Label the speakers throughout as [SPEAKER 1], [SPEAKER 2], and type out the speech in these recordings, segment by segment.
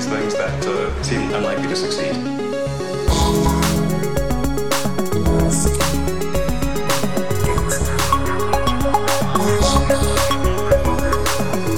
[SPEAKER 1] these things that uh, seem unlikely to succeed.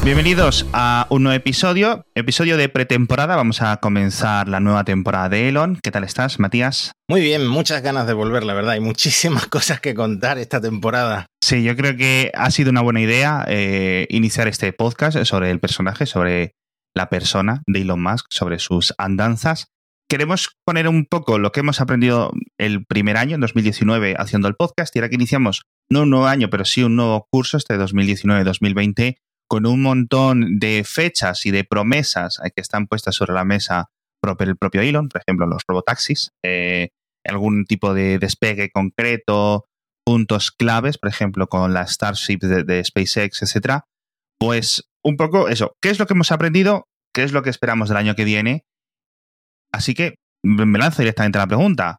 [SPEAKER 2] Bienvenidos a un nuevo episodio, episodio de pretemporada. Vamos a comenzar la nueva temporada de Elon. ¿Qué tal estás, Matías?
[SPEAKER 3] Muy bien, muchas ganas de volver, la verdad. Hay muchísimas cosas que contar esta temporada.
[SPEAKER 2] Sí, yo creo que ha sido una buena idea eh, iniciar este podcast sobre el personaje, sobre la persona de Elon Musk, sobre sus andanzas. Queremos poner un poco lo que hemos aprendido el primer año, en 2019, haciendo el podcast, y ahora que iniciamos, no un nuevo año, pero sí un nuevo curso, este 2019-2020, con un montón de fechas y de promesas que están puestas sobre la mesa por el propio Elon, por ejemplo, los robotaxis, eh, algún tipo de despegue concreto, puntos claves, por ejemplo, con la Starship de, de SpaceX, etcétera. Pues un poco eso. ¿Qué es lo que hemos aprendido? ¿Qué es lo que esperamos del año que viene? Así que me lanzo directamente a la pregunta.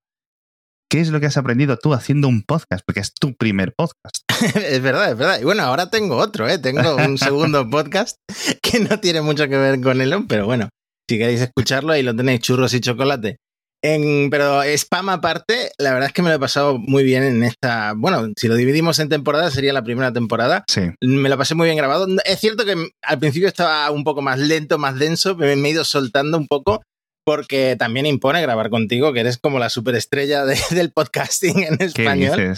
[SPEAKER 2] ¿Qué es lo que has aprendido tú haciendo un podcast? Porque es tu primer podcast.
[SPEAKER 3] es verdad, es verdad. Y bueno, ahora tengo otro, ¿eh? Tengo un segundo podcast que no tiene mucho que ver con Elon, pero bueno, si queréis escucharlo, ahí lo tenéis, churros y chocolate. En, pero spam aparte, la verdad es que me lo he pasado muy bien en esta. Bueno, si lo dividimos en temporadas, sería la primera temporada.
[SPEAKER 2] Sí.
[SPEAKER 3] Me lo pasé muy bien grabado. Es cierto que al principio estaba un poco más lento, más denso, me he ido soltando un poco porque también impone grabar contigo, que eres como la superestrella de, del podcasting en español.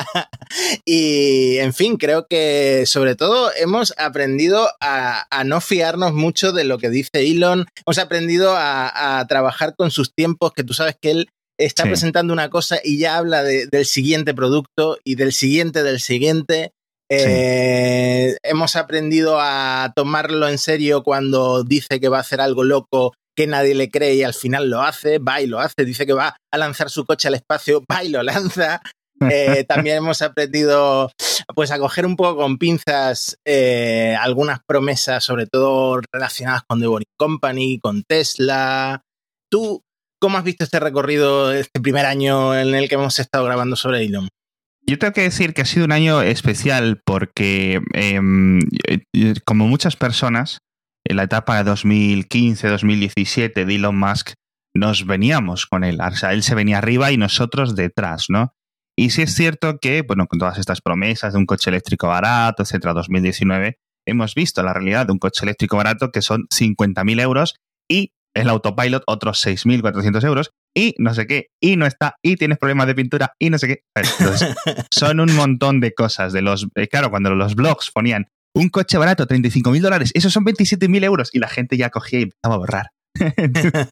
[SPEAKER 3] y, en fin, creo que sobre todo hemos aprendido a, a, no fiarnos mucho de lo que dice Elon. Hemos aprendido a, a trabajar con sus tiempos, que tú sabes que él está sí. presentando una cosa y ya habla de, del siguiente producto y del siguiente del siguiente. Eh, sí. Hemos aprendido a tomarlo en serio cuando dice que va a hacer algo loco que nadie le cree y al final lo hace, va y lo hace, dice que va a lanzar su coche al espacio, va y lo lanza. Eh, también hemos aprendido pues a coger un poco con pinzas eh, algunas promesas, sobre todo relacionadas con The Boring Company, con Tesla. ¿Tú cómo has visto este recorrido, este primer año en el que hemos estado grabando sobre Elon?
[SPEAKER 2] Yo tengo que decir que ha sido un año especial porque, eh, como muchas personas, en la etapa de 2015-2017 de Elon Musk, nos veníamos con él. O sea, él se venía arriba y nosotros detrás, ¿no? Y sí es cierto que, bueno, con todas estas promesas de un coche eléctrico barato, etcétera, 2019, hemos visto la realidad de un coche eléctrico barato que son 50.000 euros y el autopilot otros 6.400 euros y no sé qué, y no está, y tienes problemas de pintura, y no sé qué. Entonces, son un montón de cosas. De los, eh, claro, cuando los blogs ponían un coche barato, 35 mil dólares, esos son 27 mil euros, y la gente ya cogía y empezaba a borrar.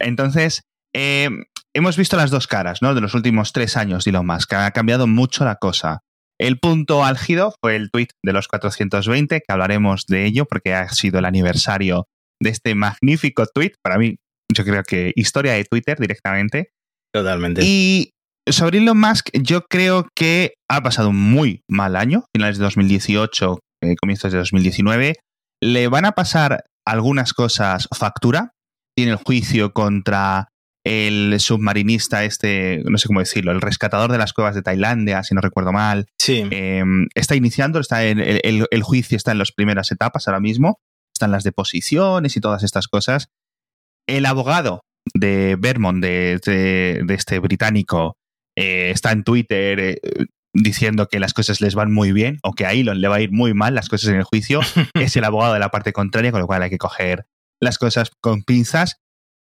[SPEAKER 2] Entonces, eh, hemos visto las dos caras, ¿no? De los últimos tres años de Elon Musk. Ha cambiado mucho la cosa. El punto álgido fue el tweet de los 420, que hablaremos de ello porque ha sido el aniversario de este magnífico tweet. Para mí, yo creo que historia de Twitter directamente.
[SPEAKER 3] Totalmente.
[SPEAKER 2] Y sobre Elon Musk, yo creo que ha pasado un muy mal año, finales de 2018, eh, comienzos de 2019. Le van a pasar algunas cosas factura. Tiene el juicio contra el submarinista este, no sé cómo decirlo, el rescatador de las cuevas de Tailandia, si no recuerdo mal.
[SPEAKER 3] Sí.
[SPEAKER 2] Eh, está iniciando, está en el, el, el, juicio está en las primeras etapas ahora mismo. Están las deposiciones y todas estas cosas. El abogado de Vermont, de, de, de este británico, eh, está en Twitter eh, diciendo que las cosas les van muy bien o que a Elon le va a ir muy mal las cosas en el juicio. es el abogado de la parte contraria, con lo cual hay que coger las cosas con pinzas.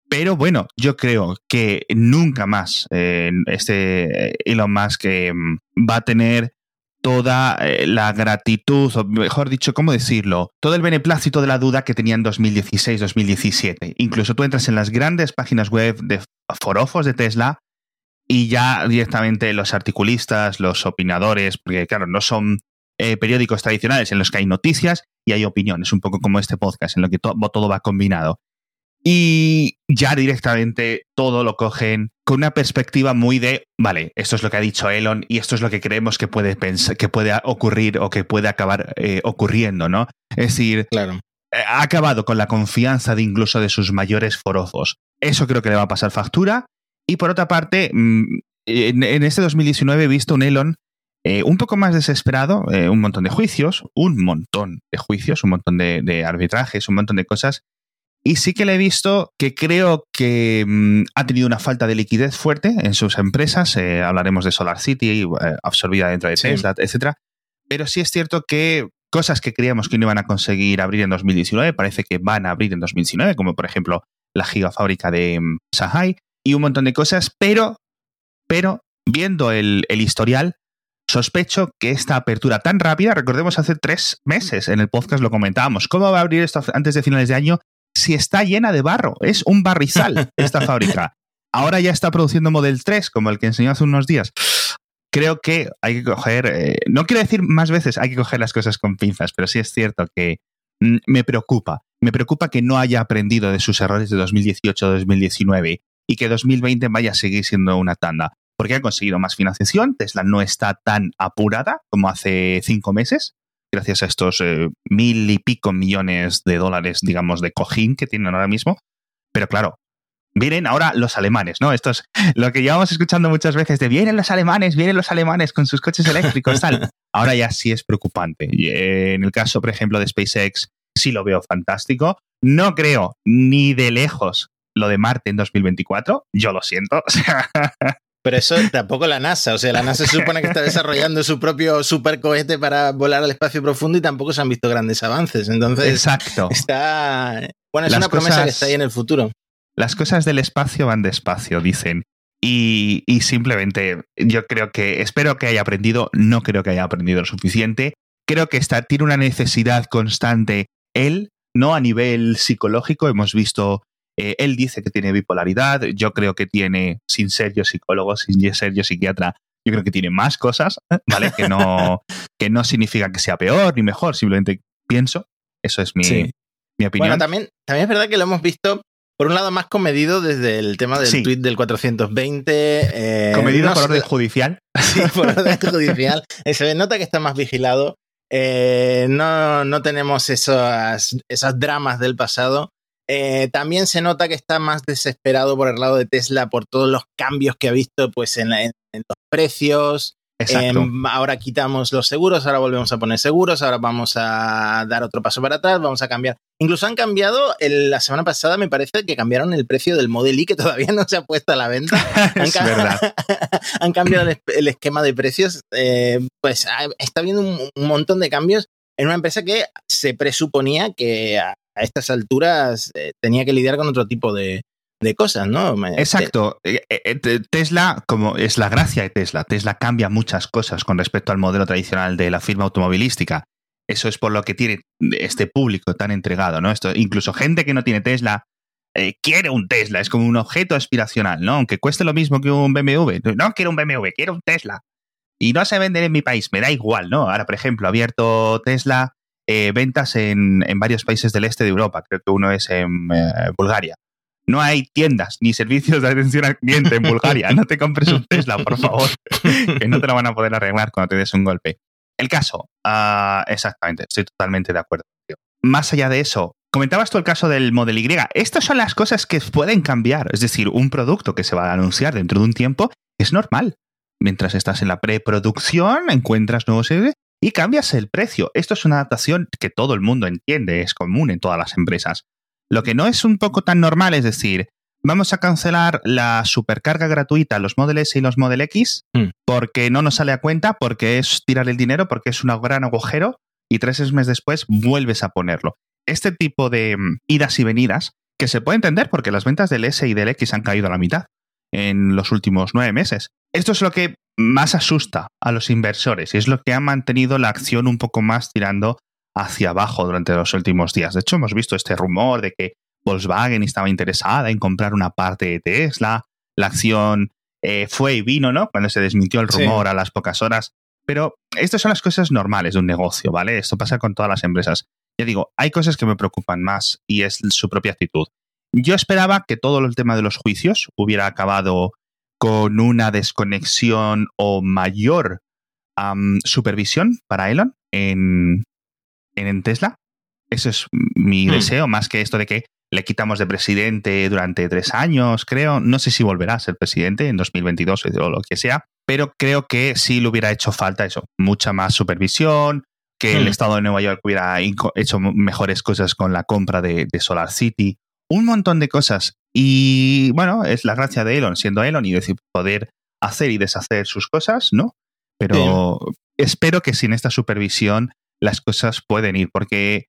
[SPEAKER 2] Pero bueno, yo creo que nunca más eh, este Elon Musk va a tener toda la gratitud, o mejor dicho, ¿cómo decirlo? Todo el beneplácito de la duda que tenía en 2016-2017. Incluso tú entras en las grandes páginas web de forofos de Tesla y ya directamente los articulistas, los opinadores, porque claro, no son eh, periódicos tradicionales en los que hay noticias y hay opiniones, un poco como este podcast, en lo que to todo va combinado. Y ya directamente todo lo cogen con una perspectiva muy de, vale, esto es lo que ha dicho Elon y esto es lo que creemos que puede, pensar, que puede ocurrir o que puede acabar eh, ocurriendo, ¿no? Es decir,
[SPEAKER 3] claro.
[SPEAKER 2] eh, ha acabado con la confianza de incluso de sus mayores forofos. Eso creo que le va a pasar factura. Y por otra parte, mm, en, en este 2019 he visto un Elon eh, un poco más desesperado, eh, un montón de juicios, un montón de juicios, un montón de, de, arbitrajes, un montón de cosas. Y sí que le he visto que creo que mm, ha tenido una falta de liquidez fuerte en sus empresas. Eh, hablaremos de Solar City, eh, absorbida dentro de Tesla, etcétera. Pero sí es cierto que cosas que creíamos que no iban a conseguir abrir en 2019, parece que van a abrir en 2019, como por ejemplo la gigafábrica de mm, Shanghai y un montón de cosas, pero, pero viendo el, el historial, sospecho que esta apertura tan rápida, recordemos hace tres meses en el podcast lo comentábamos, ¿cómo va a abrir esto antes de finales de año si está llena de barro? Es un barrizal esta fábrica. Ahora ya está produciendo Model 3, como el que enseñó hace unos días creo que hay que coger, eh, no quiero decir más veces hay que coger las cosas con pinzas, pero sí es cierto que mm, me preocupa. Me preocupa que no haya aprendido de sus errores de 2018-2019 y que 2020 vaya a seguir siendo una tanda. Porque ha conseguido más financiación, Tesla no está tan apurada como hace cinco meses, gracias a estos eh, mil y pico millones de dólares, digamos, de cojín que tienen ahora mismo. Pero claro, vienen ahora los alemanes, ¿no? Esto es lo que llevamos escuchando muchas veces de vienen los alemanes, vienen los alemanes con sus coches eléctricos, tal. Ahora ya sí es preocupante. Eh, en el caso, por ejemplo, de SpaceX, sí lo veo fantástico. No creo ni de lejos lo de Marte en 2024. Yo lo siento.
[SPEAKER 3] Pero eso tampoco la NASA. O sea, la NASA se supone que está desarrollando su propio supercohete para volar al espacio profundo y tampoco se han visto grandes avances. Entonces,
[SPEAKER 2] Exacto.
[SPEAKER 3] Está. Bueno, es una promesa que está ahí en el futuro.
[SPEAKER 2] Las cosas del espacio van despacio, dicen. Y, simplemente yo creo que, espero que haya aprendido, no creo que haya aprendido lo suficiente. Creo que está, tiene una necesidad constante él, no a nivel psicológico, hemos visto, eh, él dice que tiene bipolaridad, yo creo que tiene, sin ser yo psicólogo, sin ser yo psiquiatra, yo creo que tiene más cosas, ¿vale? Que no, que no significa que sea peor ni mejor, simplemente pienso, eso es mi, mi opinión.
[SPEAKER 3] Bueno, también, también es verdad que lo hemos visto por un lado, más comedido desde el tema del tweet del 420.
[SPEAKER 2] Eh, comedido por orden judicial.
[SPEAKER 3] Sí, por orden judicial. Eh, se nota que está más vigilado. Eh, no, no, tenemos esas, esas dramas del pasado. También se nota que está más desesperado por el lado de Tesla por todos los cambios que ha visto pues, en, en los precios, Em, ahora quitamos los seguros, ahora volvemos a poner seguros, ahora vamos a dar otro paso para atrás, vamos a cambiar. Incluso han cambiado, la semana pasada me parece que cambiaron el precio del Model I, que todavía no se ha puesto a la venta.
[SPEAKER 2] es han, verdad.
[SPEAKER 3] han cambiado el, esquema de precios. Eh, pues está habiendo un, montón de cambios en una empresa que se presuponía que a, estas alturas eh, tenía que lidiar con otro tipo de, cosas, ¿no?
[SPEAKER 2] Exacto. Eh, eh, Tesla, como es la gracia de Tesla, Tesla cambia muchas cosas con respecto al modelo tradicional de la firma automovilística. Eso es por lo que tiene este público tan entregado, ¿no? Esto, incluso gente que no tiene Tesla quiere un Tesla, es como un objeto aspiracional, ¿no? Aunque cueste lo mismo que un BMW. No quiero un BMW, quiero un Tesla. Y no se venden en mi país, me da igual, ¿no? Ahora, por ejemplo, ha abierto Tesla ventas en, varios países del este de Europa, creo que uno es en Bulgaria. No hay tiendas ni servicios de atención al cliente en Bulgaria. No te compres un Tesla, por favor, que no te lo van a poder arreglar cuando te des un golpe. El caso, ah, exactamente, estoy totalmente de acuerdo. Más allá de eso, comentabas tú el caso del Model Y. Estas son las cosas que pueden cambiar. Es decir, un producto que se va a anunciar dentro de un tiempo es normal. Mientras estás en la preproducción, encuentras nuevos y cambias el precio. Esto es una adaptación que todo el mundo entiende, es común en todas las empresas. Lo que no es un poco tan normal es decir, vamos a cancelar la supercarga gratuita, los Model S y los Model X, hmm. porque no nos sale a cuenta, porque es tirar el dinero, porque es un gran agujero, y tres meses después vuelves a ponerlo. Este tipo de mm, idas y venidas, que se puede entender porque las ventas del S y del X han caído a la mitad en los últimos nueve meses. Esto es lo que más asusta a los inversores y es lo que ha mantenido la acción un poco más tirando hacia abajo durante los últimos días. De hecho, hemos visto este rumor de que Volkswagen estaba interesada en comprar una parte de Tesla. La acción eh, fue y vino, ¿no? Cuando se desmintió el rumor a las pocas horas. Pero estas son las cosas normales de un negocio, ¿vale? Esto pasa con todas las empresas. Ya digo, hay cosas que me preocupan más y es su propia actitud. Yo esperaba que todo el tema de los juicios hubiera acabado con una desconexión o mayor supervisión para Elon en, en Tesla. Eso es mi hmm. deseo, más que esto de que le quitamos de presidente durante tres años, creo. No sé si volverá a ser presidente en 2022 o lo que sea, pero creo que sí le hubiera hecho falta eso, mucha más supervisión, que el hmm. Estado de Nueva York hubiera hecho mejores cosas con la compra de, Solar City un montón de cosas. Y bueno, es la gracia de Elon, siendo Elon y decir, poder hacer y deshacer sus cosas, ¿no? Pero espero que sin esta supervisión las cosas pueden ir, porque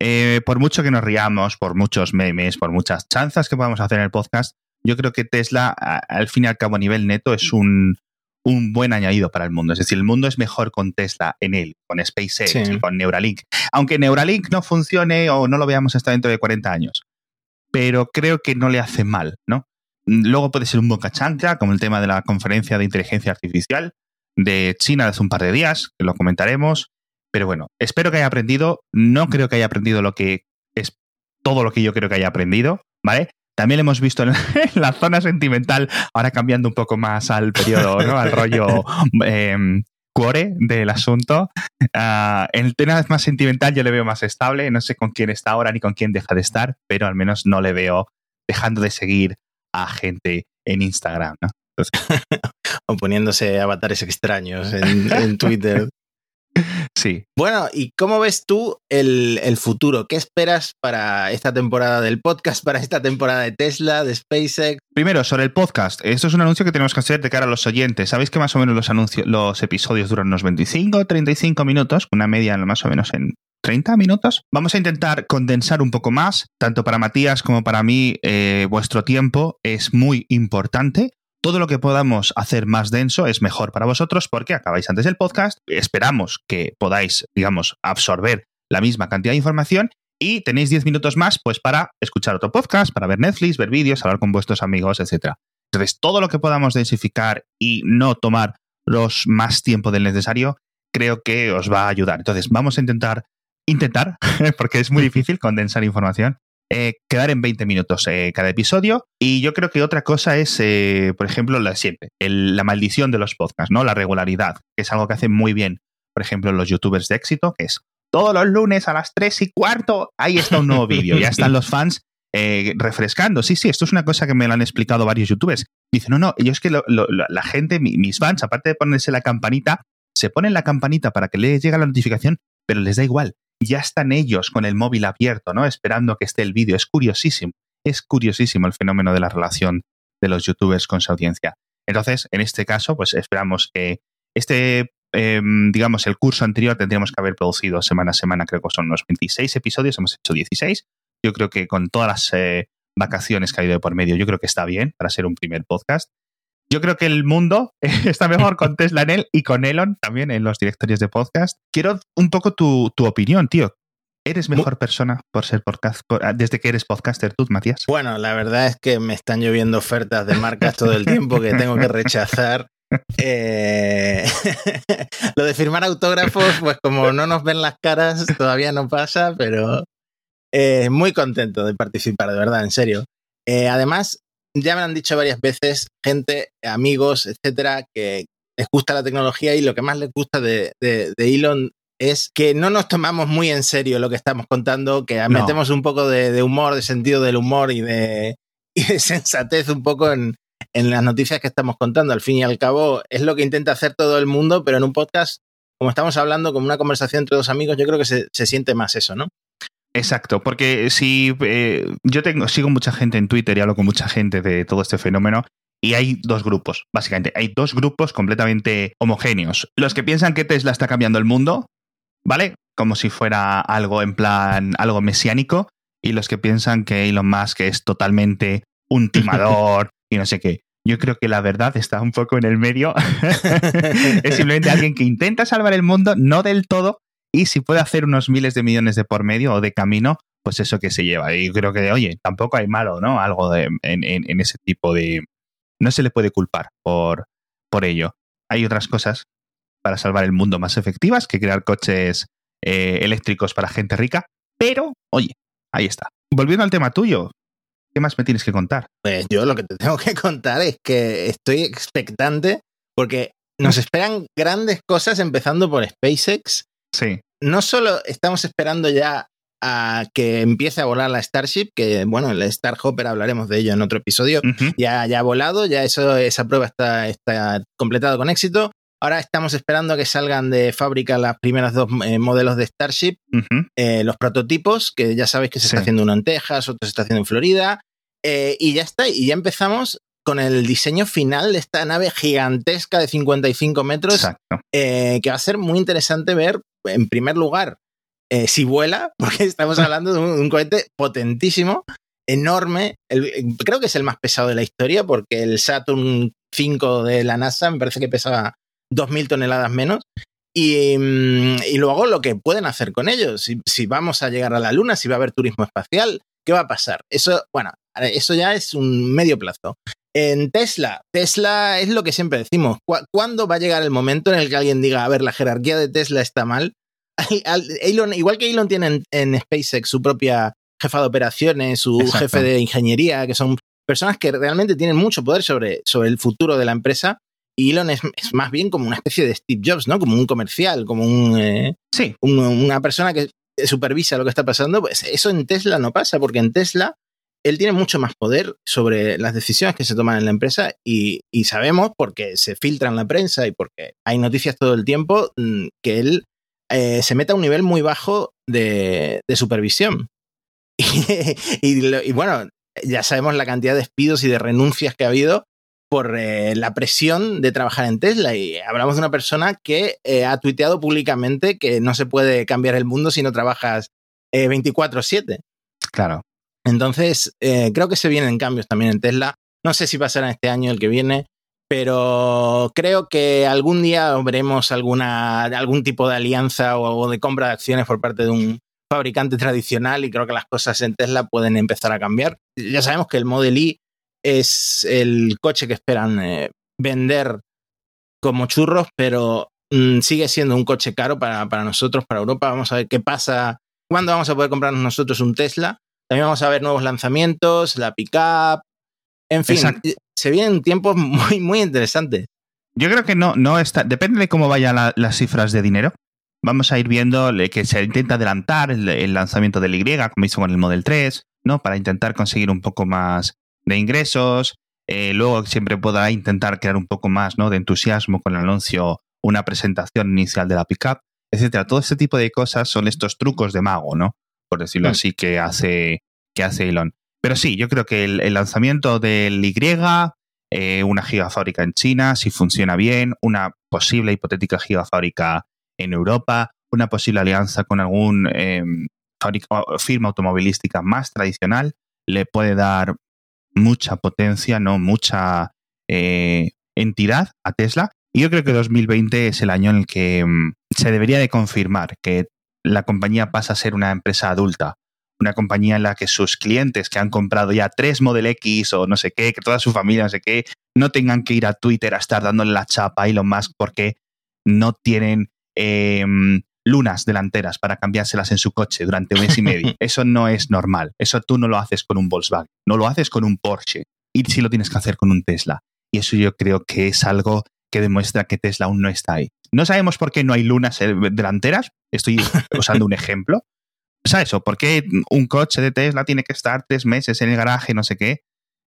[SPEAKER 2] eh, por mucho que nos riamos, por muchos memes, por muchas chanzas que podamos hacer en el podcast, yo creo que Tesla, al fin y al cabo, a nivel neto, es un, un buen añadido para el mundo. Es decir, el mundo es mejor con Tesla en él, con SpaceX y con Neuralink. Aunque Neuralink no funcione o no lo veamos hasta dentro de 40 años. Pero creo que no le hace mal, ¿no? Luego puede ser un boca chanca, como el tema de la conferencia de inteligencia artificial de China de hace un par de días, que lo comentaremos. Pero bueno, espero que haya aprendido. No creo que haya aprendido lo que es todo lo que yo creo que haya aprendido, ¿vale? También lo hemos visto en la, zona sentimental, ahora cambiando un poco más al periodo, ¿no? al rollo eh, cuore del asunto. Uh, el tema más sentimental yo le veo más estable, no sé con quién está ahora ni con quién deja de estar, pero al menos no le veo dejando de seguir a gente en Instagram, ¿no?
[SPEAKER 3] o poniéndose avatares extraños en Twitter.
[SPEAKER 2] Sí.
[SPEAKER 3] Bueno, ¿y cómo ves tú el, futuro? ¿Qué esperas para esta temporada del podcast, para esta temporada de Tesla, de SpaceX?
[SPEAKER 2] Primero, sobre el podcast. Esto es un anuncio que tenemos que hacer de cara a los oyentes. Sabéis que más o menos los anuncios, los episodios duran unos 25, 35 minutos, una media más o menos en 30 minutos. Vamos a intentar condensar un poco más, tanto para Matías como para mí, eh, vuestro tiempo es muy importante todo lo que podamos hacer más denso es mejor para vosotros porque acabáis antes del podcast. Esperamos que podáis, digamos, absorber la misma cantidad de información y tenéis 10 minutos más pues para escuchar otro podcast, para ver Netflix, ver vídeos, hablar con vuestros amigos, etc. Entonces, todo lo que podamos densificar y no tomar los más tiempo del necesario, creo que os va a ayudar. Entonces, vamos a intentar, intentar, porque es muy difícil condensar información, eh, quedar en 20 minutos eh, cada episodio. Y yo creo que otra cosa es, eh, por ejemplo, la siempre, la maldición de los podcasts, ¿no? La regularidad, que es algo que hacen muy bien, por ejemplo, los youtubers de éxito, que es todos los lunes a las 3 y cuarto, ahí está un nuevo vídeo, ya están los fans refrescando. Sí, sí, esto es una cosa que me lo han explicado varios youtubers. Dicen, no, no, yo es que la gente, mis fans, aparte de ponerse la campanita, se ponen la campanita para que les llegue la notificación, pero les da igual ya están ellos con el móvil abierto, ¿no? Esperando que esté el vídeo. Es curiosísimo. Es curiosísimo el fenómeno de la relación de los youtubers con su audiencia. Entonces, en este caso, pues esperamos que este, em, digamos, el curso anterior tendríamos que haber producido semana a semana, creo que son unos 26 episodios, hemos hecho 16. Yo creo que con todas las eh, vacaciones que ha habido de por medio, yo creo que está bien para ser un primer podcast. Yo creo que el mundo está mejor con Tesla en él y con Elon también en los directorios de podcast. Quiero un poco tu, opinión, tío. ¿Eres mejor persona por ser podcast ah, desde que eres podcaster tú, Matías?
[SPEAKER 3] Bueno, la verdad es que me están lloviendo ofertas de marcas todo el tiempo que tengo que rechazar. Eh, lo de firmar autógrafos, pues como no nos ven las caras, todavía no pasa, pero eh, muy contento de participar, de verdad, en serio. Eh, además, ya me han dicho varias veces gente, amigos, etcétera, que les gusta la tecnología y lo que más les gusta de, Elon es que no nos tomamos muy en serio lo que estamos contando, que metemos un poco de, humor, de sentido del humor y de, sensatez un poco en, las noticias que estamos contando. Al fin y al cabo, es lo que intenta hacer todo el mundo, pero en un podcast, como estamos hablando, como una conversación entre dos amigos, yo creo que se, se siente más eso, ¿no?
[SPEAKER 2] Exacto, porque si eh, yo tengo, sigo mucha gente en Twitter y hablo con mucha gente de todo este fenómeno, y hay dos grupos, básicamente. Hay dos grupos completamente homogéneos. Los que piensan que Tesla está cambiando el mundo, ¿vale? Como si fuera algo en plan, algo mesiánico, y los que piensan que Elon Musk es totalmente un timador y no sé qué. Yo creo que la verdad está un poco en el medio. es simplemente alguien que intenta salvar el mundo, no del todo, y si puede hacer unos miles de millones de por medio o de camino, pues eso que se lleva. Y creo que, oye, tampoco hay malo, ¿no? Algo de, en, ese tipo de... No se le puede culpar por, por ello. Hay otras cosas para salvar el mundo más efectivas que crear coches eh, eléctricos para gente rica, pero, oye, ahí está. Volviendo al tema tuyo, ¿qué más me tienes que contar?
[SPEAKER 3] Pues yo lo que te tengo que contar es que estoy expectante porque nos esperan grandes cosas empezando por SpaceX
[SPEAKER 2] Sí.
[SPEAKER 3] No solo estamos esperando ya a que empiece a volar la Starship, que bueno, el Star Hopper hablaremos de ello en otro episodio, ya, ya ha volado, ya eso, esa prueba está, está completada con éxito, Ahora estamos esperando que salgan de fábrica las primeras dos eh, modelos de Starship, eh, los prototipos, que ya sabéis que se está haciendo uno en Texas, otro se está haciendo en Florida. eh, y ya está, y ya empezamos con el diseño final de esta nave gigantesca de 55 metros, que va a ser muy interesante ver, en primer lugar, eh, si vuela, porque estamos hablando de un, cohete potentísimo, enorme. Creo que es el más pesado de la historia, porque el Saturn 5 de la NASA me parece que pesaba 2.000 toneladas menos. Y, mm, y luego lo que pueden hacer con ellos, si, si vamos a llegar a la Luna, si va a haber turismo espacial, ¿qué va a pasar? Eso, bueno, eso ya es un medio plazo. En Tesla, Tesla es lo que siempre decimos. ¿Cu- ¿Cuándo va a llegar el momento en el que alguien diga, a ver, la jerarquía de Tesla está mal? Al- al- Elon, igual que Elon tiene en, en SpaceX su propia jefa de operaciones, su
[SPEAKER 2] Exacto.
[SPEAKER 3] jefe de ingeniería, que son personas que realmente tienen mucho poder sobre, sobre el futuro de la empresa. Y Elon es, es más bien como una especie de Steve Jobs, ¿no? Como un comercial, como un, eh,
[SPEAKER 2] Sí,
[SPEAKER 3] un- una persona que supervisa lo que está pasando. Pues eso en Tesla no pasa, porque en Tesla él tiene mucho más poder sobre las decisiones que se toman en la empresa y, sabemos, porque se filtra en la prensa y porque hay noticias todo el tiempo, mm, que él eh, se mete a un nivel muy bajo de, supervisión. Y, bueno, ya sabemos la cantidad de despidos y de renuncias que ha habido por eh, la presión de trabajar en Tesla. Y hablamos de una persona que eh, ha tuiteado públicamente que no se puede cambiar el mundo si no trabajas eh, 24/7.
[SPEAKER 2] claro.
[SPEAKER 3] Entonces, eh, creo que se vienen cambios también en Tesla. No sé si pasará este año el que viene, pero creo que algún día veremos alguna, algún tipo de alianza o, de compra de acciones por parte de un fabricante tradicional y creo que las cosas en Tesla pueden empezar a cambiar. Ya sabemos que el Model Y es el coche que esperan eh, vender como churros, pero mm, sigue siendo un coche caro para, para nosotros, para Europa. Vamos a ver qué pasa. ¿Cuándo vamos a poder comprarnos nosotros un Tesla? También vamos a ver nuevos lanzamientos, la pickup. En fin,
[SPEAKER 2] Exacto.
[SPEAKER 3] se vienen tiempos muy, muy interesantes.
[SPEAKER 2] Yo creo que no, no está. Depende de cómo vayan la- las cifras de dinero. Vamos a ir viendo le- que se intenta adelantar el, el lanzamiento del Y, como hizo con el Model 3, ¿no? Para intentar conseguir un poco más de ingresos. Eh, luego siempre podrá intentar crear un poco más ¿no? de entusiasmo con el anuncio, una presentación inicial de la pickup, etcétera. Todo este tipo de cosas son estos trucos de mago, ¿no? Por decirlo así, que hace, que hace Elon. Pero sí, yo creo que el, el lanzamiento del Y, eh, una gigafábrica en China, si funciona bien, una posible hipotética gigafábrica en Europa, una posible alianza con algún eh, fábrica- firma automovilística más tradicional, le puede dar mucha potencia, no mucha eh, entidad a Tesla. Y yo creo que 2020 es el año en el que mm, se debería de confirmar que la compañía pasa a ser una empresa adulta, una compañía en la que sus clientes que han comprado ya tres Model X o no sé qué, que toda su familia no sé qué, no tengan que ir a Twitter a estar dándole la chapa a Elon Musk porque no tienen eh, lunas delanteras para cambiárselas en su coche durante un mes y medio. Eso no es normal. Eso tú no lo haces con un Volkswagen, no lo haces con un Porsche. Y sí lo tienes que hacer con un Tesla. Y eso yo creo que es algo que demuestra que Tesla aún no está ahí. No sabemos por qué no hay lunas eh, delanteras. Estoy usando un ejemplo. O sea, eso, ¿por qué un coche de Tesla tiene que estar tres meses en el garaje, no sé qué?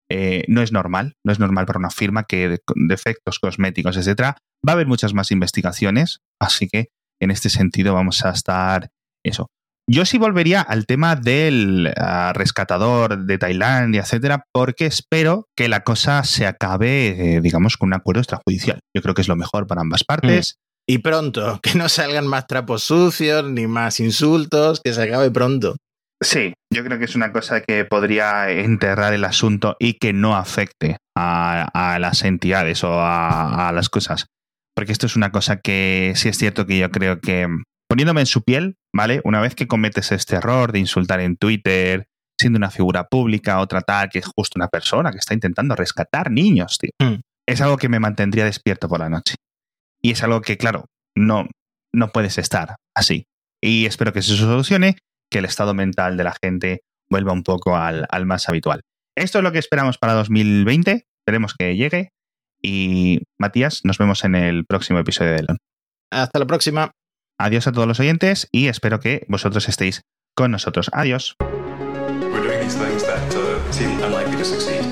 [SPEAKER 2] Eh, no es normal, no es normal para una firma que de, defectos cosméticos, etcétera. Va a haber muchas más investigaciones, así que en este sentido vamos a estar eso. Yo sí volvería al tema del uh, rescatador de Tailandia, etcétera, porque espero que la cosa se acabe, eh, digamos, con un acuerdo extrajudicial. Yo creo que es lo mejor para ambas partes.
[SPEAKER 3] Mm. Y pronto, que no salgan más trapos sucios ni más insultos, que se acabe pronto.
[SPEAKER 2] Sí, yo creo que es una cosa que podría enterrar el asunto y que no afecte a, a las entidades o a, a, las cosas. Porque esto es una cosa que sí es cierto que yo creo que, poniéndome en su piel, ¿vale? Una vez que cometes este error de insultar en Twitter, siendo una figura pública o tratar que es justo una persona que está intentando rescatar niños, tío.
[SPEAKER 3] Mm.
[SPEAKER 2] Es algo que me mantendría despierto por la noche. Y es algo que, claro, no, no puedes estar así. Y espero que se solucione que el estado mental de la gente vuelva un poco al, al, más habitual. Esto es lo que esperamos para 2020. Esperemos que llegue. Y Matías, nos vemos en el próximo episodio de Elon.
[SPEAKER 3] Hasta la próxima.
[SPEAKER 2] Adiós a todos los oyentes y espero que vosotros estéis con nosotros. Adiós.
[SPEAKER 1] Uh.